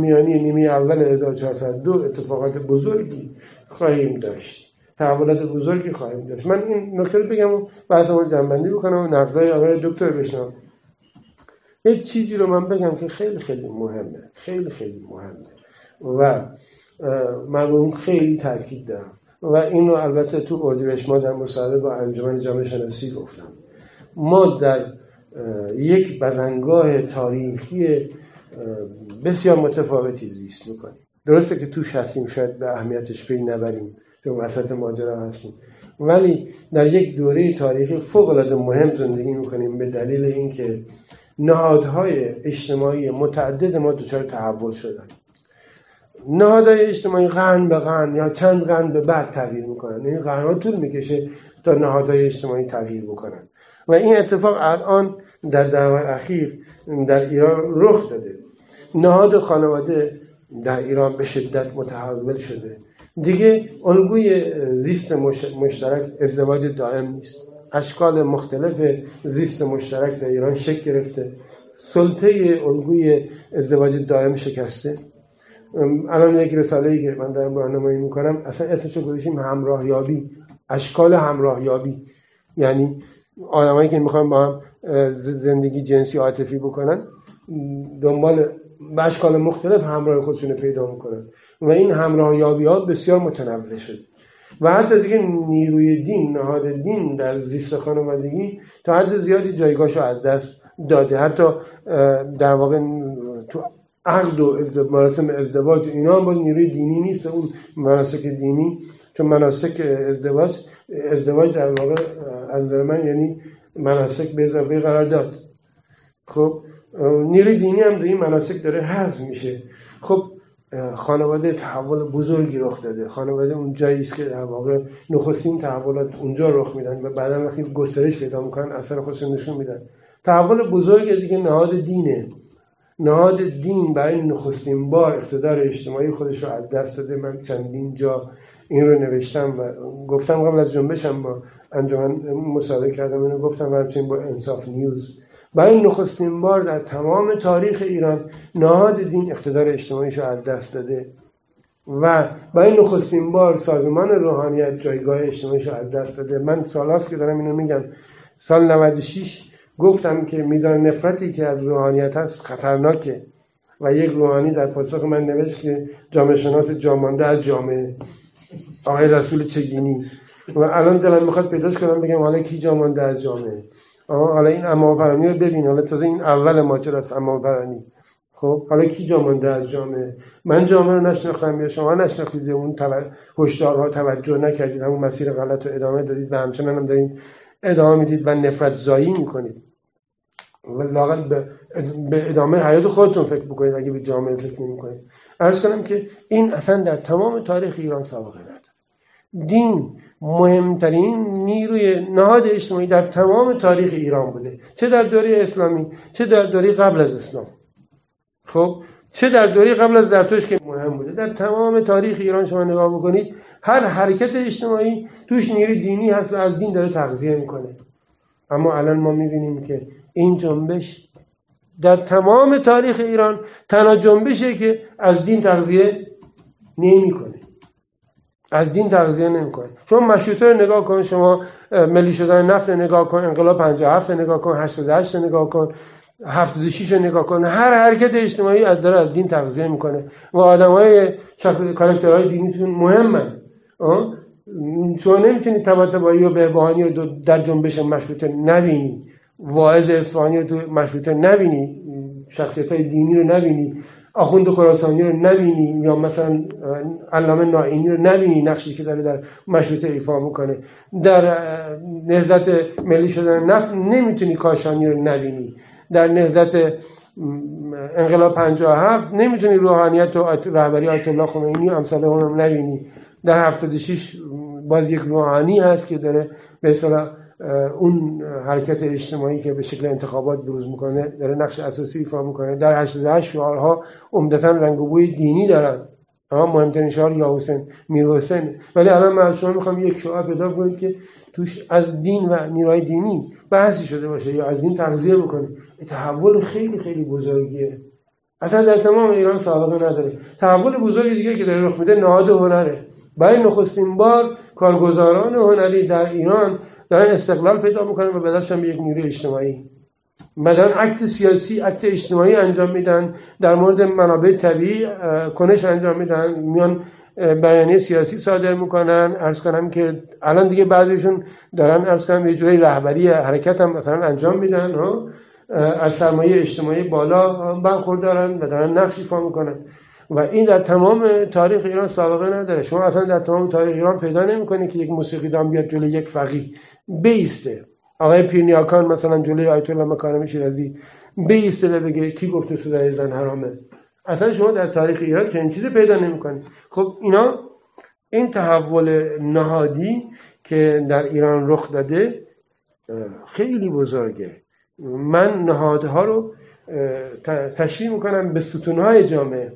میانی نیمه اول 1402 اتفاقات بزرگی خواهیم داشت. تحولات بزرگی خواهیم داشت. من این نکته رو بگم و بحث رو جنبندی بکنم و نقدای آقای دکتر بشنم یک چیزی رو من بگم که خیلی خیلی مهمه. خیلی خیلی مهمه. و من خیلی تاکید دارم. و اینو البته تو اردیبهشت ما در مصاحبه با انجمن جامعه شناسی گفتم. ما در یک بزنگاه تاریخی بسیار متفاوتی زیست می‌کنیم. درسته که توش هستیم شاید به اهمیتش پی نبریم تو وسط ماجرا هستیم. ولی در یک دوره تاریخی فوق العاده مهم زندگی می‌کنیم به دلیل اینکه نهادهای اجتماعی متعدد ما دچار تحول شدن. نهادهای اجتماعی قرن به قرن یا چند قرن به بعد تغییر می‌کنن. این یعنی قرنها طول می‌کشه تا نهادهای اجتماعی تغییر بکنن. و این اتفاق الان در دهه اخیر در ایران رخ داده. نهاد خانواده در ایران به شدت متحول شده. دیگه الگوی زیست مشترک ازدواج دائم نیست. اشکال مختلف زیست مشترک در ایران شکل گرفته. سلطه الگوی ازدواج دائم شکسته. الان یک رساله ای که من دارم راهنمایی می‌کنم اصلا اسمش گذاشتیم همراه یابی اشکال همراه یابی یعنی آدمایی که می‌خوان با هم زندگی جنسی عاطفی بکنن دنبال اشکال مختلف همراه خودشون پیدا می‌کنن. و این همراه یابی ها بسیار متنوع شد. و حتی دیگه نیروی دین نهاد دین در زیست خانوادگی تا حد زیادی جایگاهش از دست داده. حتی در واقع تو عقد و مراسم ازدواج اینا هم با نیروی دینی نیست. اون مناسک دینی چون مناسک ازدواج ازدواج در واقع از من یعنی مناسک به اضافه قرار داد. خب نیروی دینی هم در این مناسک داره حذف میشه. خب خانواده تحول بزرگی رخ داده. خانواده اون جایی است که در واقع نخستین تحولات اونجا رخ میدن و بعدا وقتی گسترش پیدا می‌کنن اثر خودشون نشون میدن. تحول بزرگ دیگه نهاد دینه. نهاد دین برای نخستین بار اقتدار اجتماعی خودش رو از دست داده. من چندین جا این رو نوشتم و گفتم قبل از جنبشم با انجمن مصاحبه کردم اینو گفتم و همچنین با انصاف نیوز. برای نخستین بار در تمام تاریخ ایران نهاد دین اقتدار اجتماعیش رو از دست داده و برای نخستین بار سازمان روحانیت جایگاه اجتماعیش رو از دست داده. من سالاست که دارم اینو میگم. سال 96 گفتم که میزان نفرتی که از روحانیت هست خطرناکه و یک روحانی در پاسخ من نوشت که جامعه شناس جامانده از جامعه. آقای رسول چگینی و الان دلم می‌خواد پیداش کنم بگم حالا کی جامانده از جامعه؟ حالا این اما پرانی رو ببین. حالا تازه این اول ماجرا است اما پرانی. خب حالا کی جامانده از جامعه؟ من جامعه رو نشناختم یا شما نشناختید اون هشدارها توجه نکردید همون مسیر غلط رو ادامه دادید و همچنان هم دارید ادامه می‌دید و نفرت زایی می‌کنید. و لاغت به ادامه حیات خودتون فکر بکنید اگه به جامعه فکر نمی‌کنید. عرض کنم که این اصلا در تمام تاریخ ایران سابقه نداره. دین مهمترین نیروی نهاد اجتماعی در تمام تاریخ ایران بوده. چه در دوره اسلامی چه در دوره قبل از اسلام. خب چه در دوره قبل از زرتشت که مهم بوده. در تمام تاریخ ایران شما نگاه بکنید هر حرکت اجتماعی توش نیروی دینی هست و از دین داره تغذیه می‌کنه. اما الان ما می‌بینیم که این جنبش در تمام تاریخ ایران تنها جنبشه که از دین تغذیه نمی‌کنه. از دین تغذیه نمی‌کنه. شما مشروطه رو نگاه کن شما ملی شدن نفت نگاه کن انقلاب 57 نگاه کن 88 نگاه کن 76 رو نگاه کن. هر حرکت اجتماعی از داره از دین تغذیه می‌کنه. و آدمای کاراکترهای دینیتون مهمن. شما نمی‌تونید طباطبایی و بهبهانی رو در جنبش مشروطه نبینی واعظ اصفهانی رو تو مشروطه نبینی شخصیت های دینی رو نبینی آخوند خراسانی رو نبینی یا مثلا علامه نائینی رو نبینی نقشی که داره در مشروطه ایفا می‌کنه. در نهزت ملی شدن نفت نمی‌تونی کاشانی رو نبینی. در نهزت انقلاب 57 نمی‌تونی روحانیت و رهبری آیت الله خمینی و امثال هم نبینی. در 76 باز یک روحانی هست که داره به اصطلاح اون حرکت اجتماعی که به شکل انتخابات بروز می‌کنه داره نقش اساسی ایفا می‌کنه. در 88 شعارها عمدتا رنگ و بوی دینی دارن. اما مهمترین شعار یا حسین میر حسین. ولی الان من شما می‌خوام یک شعار پیدا کنید که توش از دین و نیروهای دینی بحثی شده باشه یا از دین تغذیه بکنه. تحول خیلی خیلی بزرگیه. اصلا در تمام ایران سابقه نداره. تحول بزرگی دیگه که داره رخ میده نهاد هنره. برای نخستین بار کارگزاران هنری در ایران دارن استقلال پیدا می‌کنن و بدرشن به یک نیروی اجتماعی. مثلا عکت سیاسی عکت اجتماعی انجام میدن. در مورد منابع طبیعی کنش انجام میدن. میان بیانیه سیاسی صادر می‌کنن. ارز کنم که الان دیگه بعضیشون دارن ارز کنم یه جوری رهبری حرکت هم مثلا انجام میدن ها؟ از سرمایه اجتماعی بالا برخوردارن و دارن نقش ایفا می‌کنن. و این در تمام تاریخ ایران سابقه نداره. شما اصلا در تمام تاریخ ایران پیدا نمی‌کنید که یک موسیقی دام بیاد جلوی یک فقیه. بیسته. آقای پیرنیاکان مثلا جلوی آیت الله مکارم شیرازی بیسته و بگه کی گفته صدای زن حرامه. اصلا شما در تاریخ ایران چنین چیزی پیدا نمی‌کنید. خب اینا این تحول نهادی که در ایران رخ داده خیلی بزرگه. من نهادها رو تشبیه می‌کنم به ستونهای جامعه.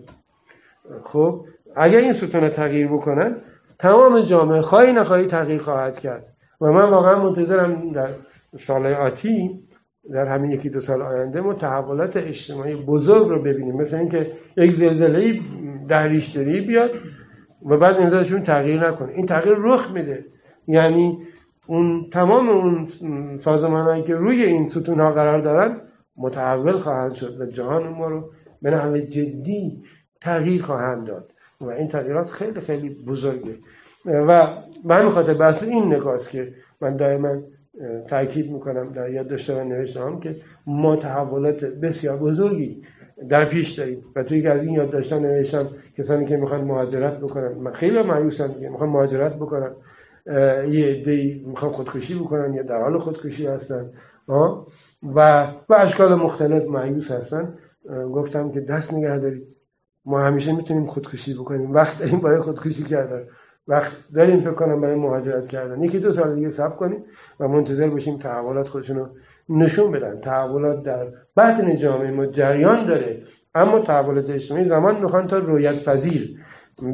خب اگر این ستون تغییر بکنن تمام جامعه خواهی نخواهی تغییر خواهد کرد. و من واقعا منتظرم در سال آتی در همین یکی دو سال آینده ما تحولات اجتماعی بزرگ رو ببینیم. مثل اینکه یک زلزله دهریشتری بیاد و بعد انزارشون تغییر نکنه. این تغییر رخ میده. یعنی اون تمام اون سازمان که روی این ستون ها قرار دارن متحول خواهند شد و جهان ما رو به نحو جدی تغییر خواهند داد. و این تغییرات خیلی خیلی بزرگه. و به همین خاطر بحث این نگاست که من دائما تاکید می‌کنم در یاد داشته و نوشتم که ما تحولات بسیار بزرگی در پیش داریم و توی که از این یاد داشتن نوشتم کسانی که می‌خوان مهاجرت بکنن من خیلی مایوسم که می‌خوان مهاجرت بکنن یه عده‌ای می‌خوان خودکشی بکنن یا در حال خودکشی هستن و به اشکال مختلف مایوس هستن. گفتم که دست نگه دارید. ما همیشه می‌تونیم خودکشی بکنیم. وقت داریم برای خودکشی کردن. وقت داریم فکر کنم برای مهاجرت کردن. یکی دو سال دیگه صبر کنیم و منتظر باشیم تحولات خودشون رو نشون بدن. تحولات در بطن جامعه ما جریان داره اما تحولات اجتماعی زمان می‌خوان تا رویت پذیر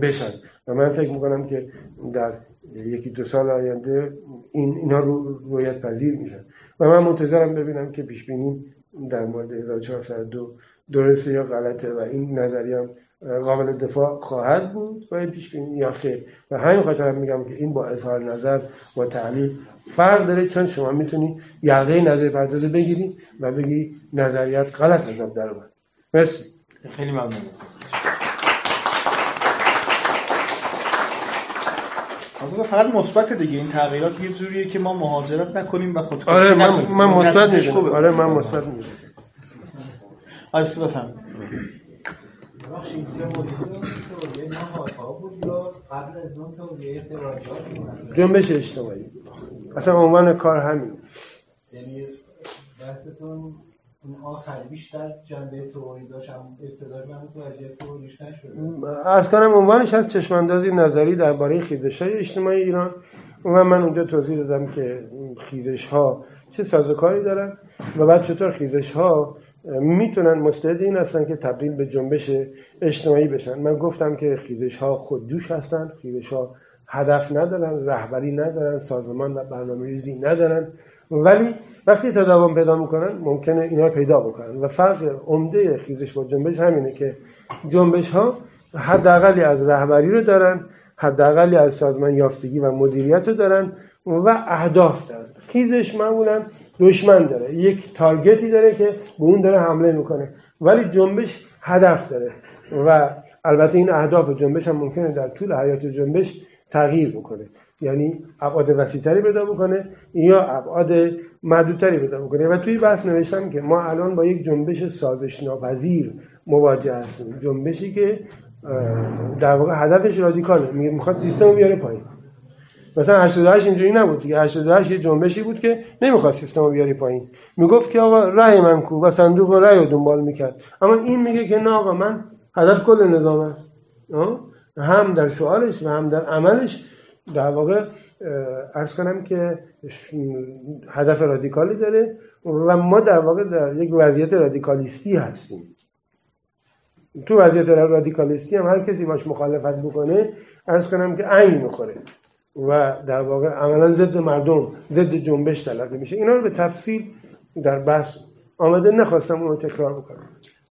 بشن. و من فکر می‌کنم که در یکی دو سال آینده این اینا رو رویت پذیر میشن. و من منتظرم ببینم که پیش بینی در مورد 1402 درسته یا غلطه و این نظریه قابل دفاع خواهد بود و پیش یا خیر. و همین خاطر میگم که این با اظهار نظر و تعلیل فرق داره چون شما می‌تونی یقه نظر پردازه بگیری و بگی نظریات غلط نظر در اومد. مرسی. خیلی ممنون. فقط مثبت دیگه این تغییرات یه جوریه که ما مهاجرت نکنیم و خودکشی آره من من مثبت آره من مثبت میگم. آره بفهم. جنبش اجتماعی. اصلا عنوان کار همین. یعنی بحثتون اون آخر بیشتر جنبه تئوری داشت ابتدای من متوجه تئوریش نشد از کنم عنوانش از چشماندازی نظری درباره خیزش های اجتماعی ایران. و من اونجا توضیح دادم که خیزش ها چه سازوکاری دارن و بعد چطور خیزش ها می‌تونن مستعد این هستن که تبدیل به جنبش اجتماعی بشن. من گفتم که خیزش ها خودجوش هستن خیزش ها هدف ندارن رهبری ندارن سازمان و برنامه ریزی ندارن. ولی وقتی تداوم پیدا می‌کنن ممکنه اینا پیدا بکنن. و فرق عمده خیزش با جنبش همینه که جنبش ها حداقلی از رهبری رو دارن حداقلی از سازمان یافتگی و مدیریت رو دارن و اهداف دارن. خیزش معمولا دشمن داره. یک تارگتی داره که به اون داره حمله می‌کنه. ولی جنبش هدف داره. و البته این اهداف جنبش هم ممکنه در طول حیات جنبش تغییر بکنه. یعنی ابعاد وسیعتری پیدا بکنه یا ابعاد محدودتری پیدا بکنه. و توی بحث نوشتم که ما الان با یک جنبش سازش ناپذیر مواجه هستیم. جنبشی که در واقع هدفش رادیکاله. می‌خواد سیستم رو بیاره پایین. مثلا 88 اینجوری نبود دیگه. 88 یه جنبشی بود که نمی‌خواد سیستم رو بیاری پایین. می‌گفت که آقا رأی من کو و صندوق رأی رو دنبال می‌کرد. اما این میگه که نه آقا من هدف کل نظام است. هم در شعارش و هم در عملش. در واقع ارز کنم که هدف رادیکالی داره و ما در واقع در یک وضعیت رادیکالیستی هستیم. تو وضعیت رادیکالیستی هم هر کسی باش مخالفت بکنه ارز کنم که عین می‌خوره. و در واقع عملا ضد مردم ضد جنبش تلقی میشه. اینا رو به تفصیل در بحث آمده نخواستم اون رو تکرار بکنم.